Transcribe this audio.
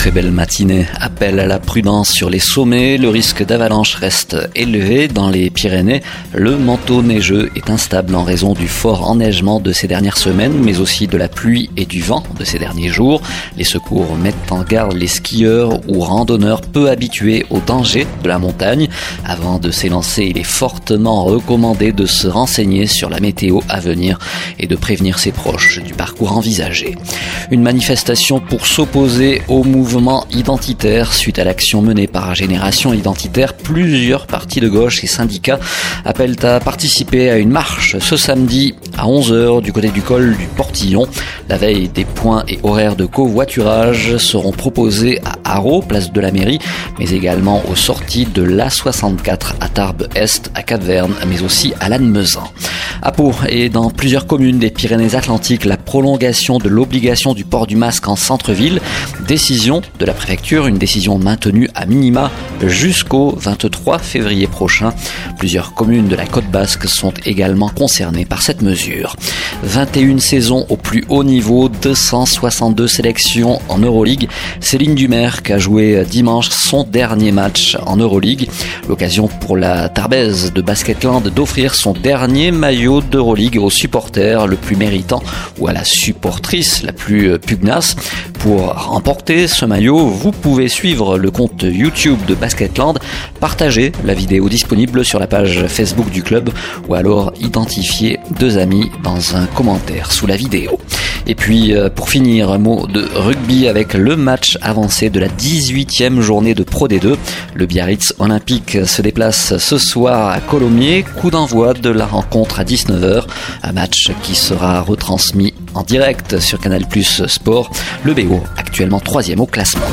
très belle matinée. Appel à la prudence sur les sommets. Le risque d'avalanche reste élevé dans les Pyrénées. Le manteau neigeux est instable en raison du fort enneigement de ces dernières semaines, mais aussi de la pluie et du vent de ces derniers jours. Les secours mettent en garde les skieurs ou randonneurs peu habitués aux dangers de la montagne. Avant de s'élancer, il est fortement recommandé de se renseigner sur la météo à venir et de prévenir ses proches du parcours envisagé. Une manifestation pour s'opposer au mouvement mouvement identitaire. Suite à l'action menée par Génération Identitaire, plusieurs partis de gauche et syndicats appellent à participer à une marche ce samedi à 11h du côté du col du Portillon. La veille, des points et horaires de covoiturage seront proposés à Haro, place de la mairie, mais également aux sorties de l'A64 à Tarbes-Est, à Cap-Verne, mais aussi à Lannemezan. À Pau et dans plusieurs communes des Pyrénées-Atlantiques, la prolongation de l'obligation du port du masque en centre-ville, décision de la préfecture, une décision maintenue à minima jusqu'au 23 février prochain. Plusieurs communes de la côte basque sont également concernées par cette mesure. 21 saisons au plus haut niveau, 262 sélections en Euroleague. Céline A joué dimanche son dernier match en Euroleague. L'occasion pour la Tarbèze de Basketland d'offrir son dernier maillot d'Euroleague au supporter le plus méritant ou à la supportrice la plus pugnace. Pour remporter ce maillot, vous pouvez suivre le compte YouTube de Basketland, partager la vidéo disponible sur la page Facebook du club ou alors identifier deux amis dans un commentaire sous la vidéo. Et puis euh, pour finir, un mot de rugby avec le match avancé de la 18e journée de Pro D2. Le Biarritz Olympique se déplace ce soir à Colomiers, coup d'envoi de la rencontre à 19h, un match qui sera retransmis en direct sur Canal Plus Sport. Le BO actuellement troisième au classement.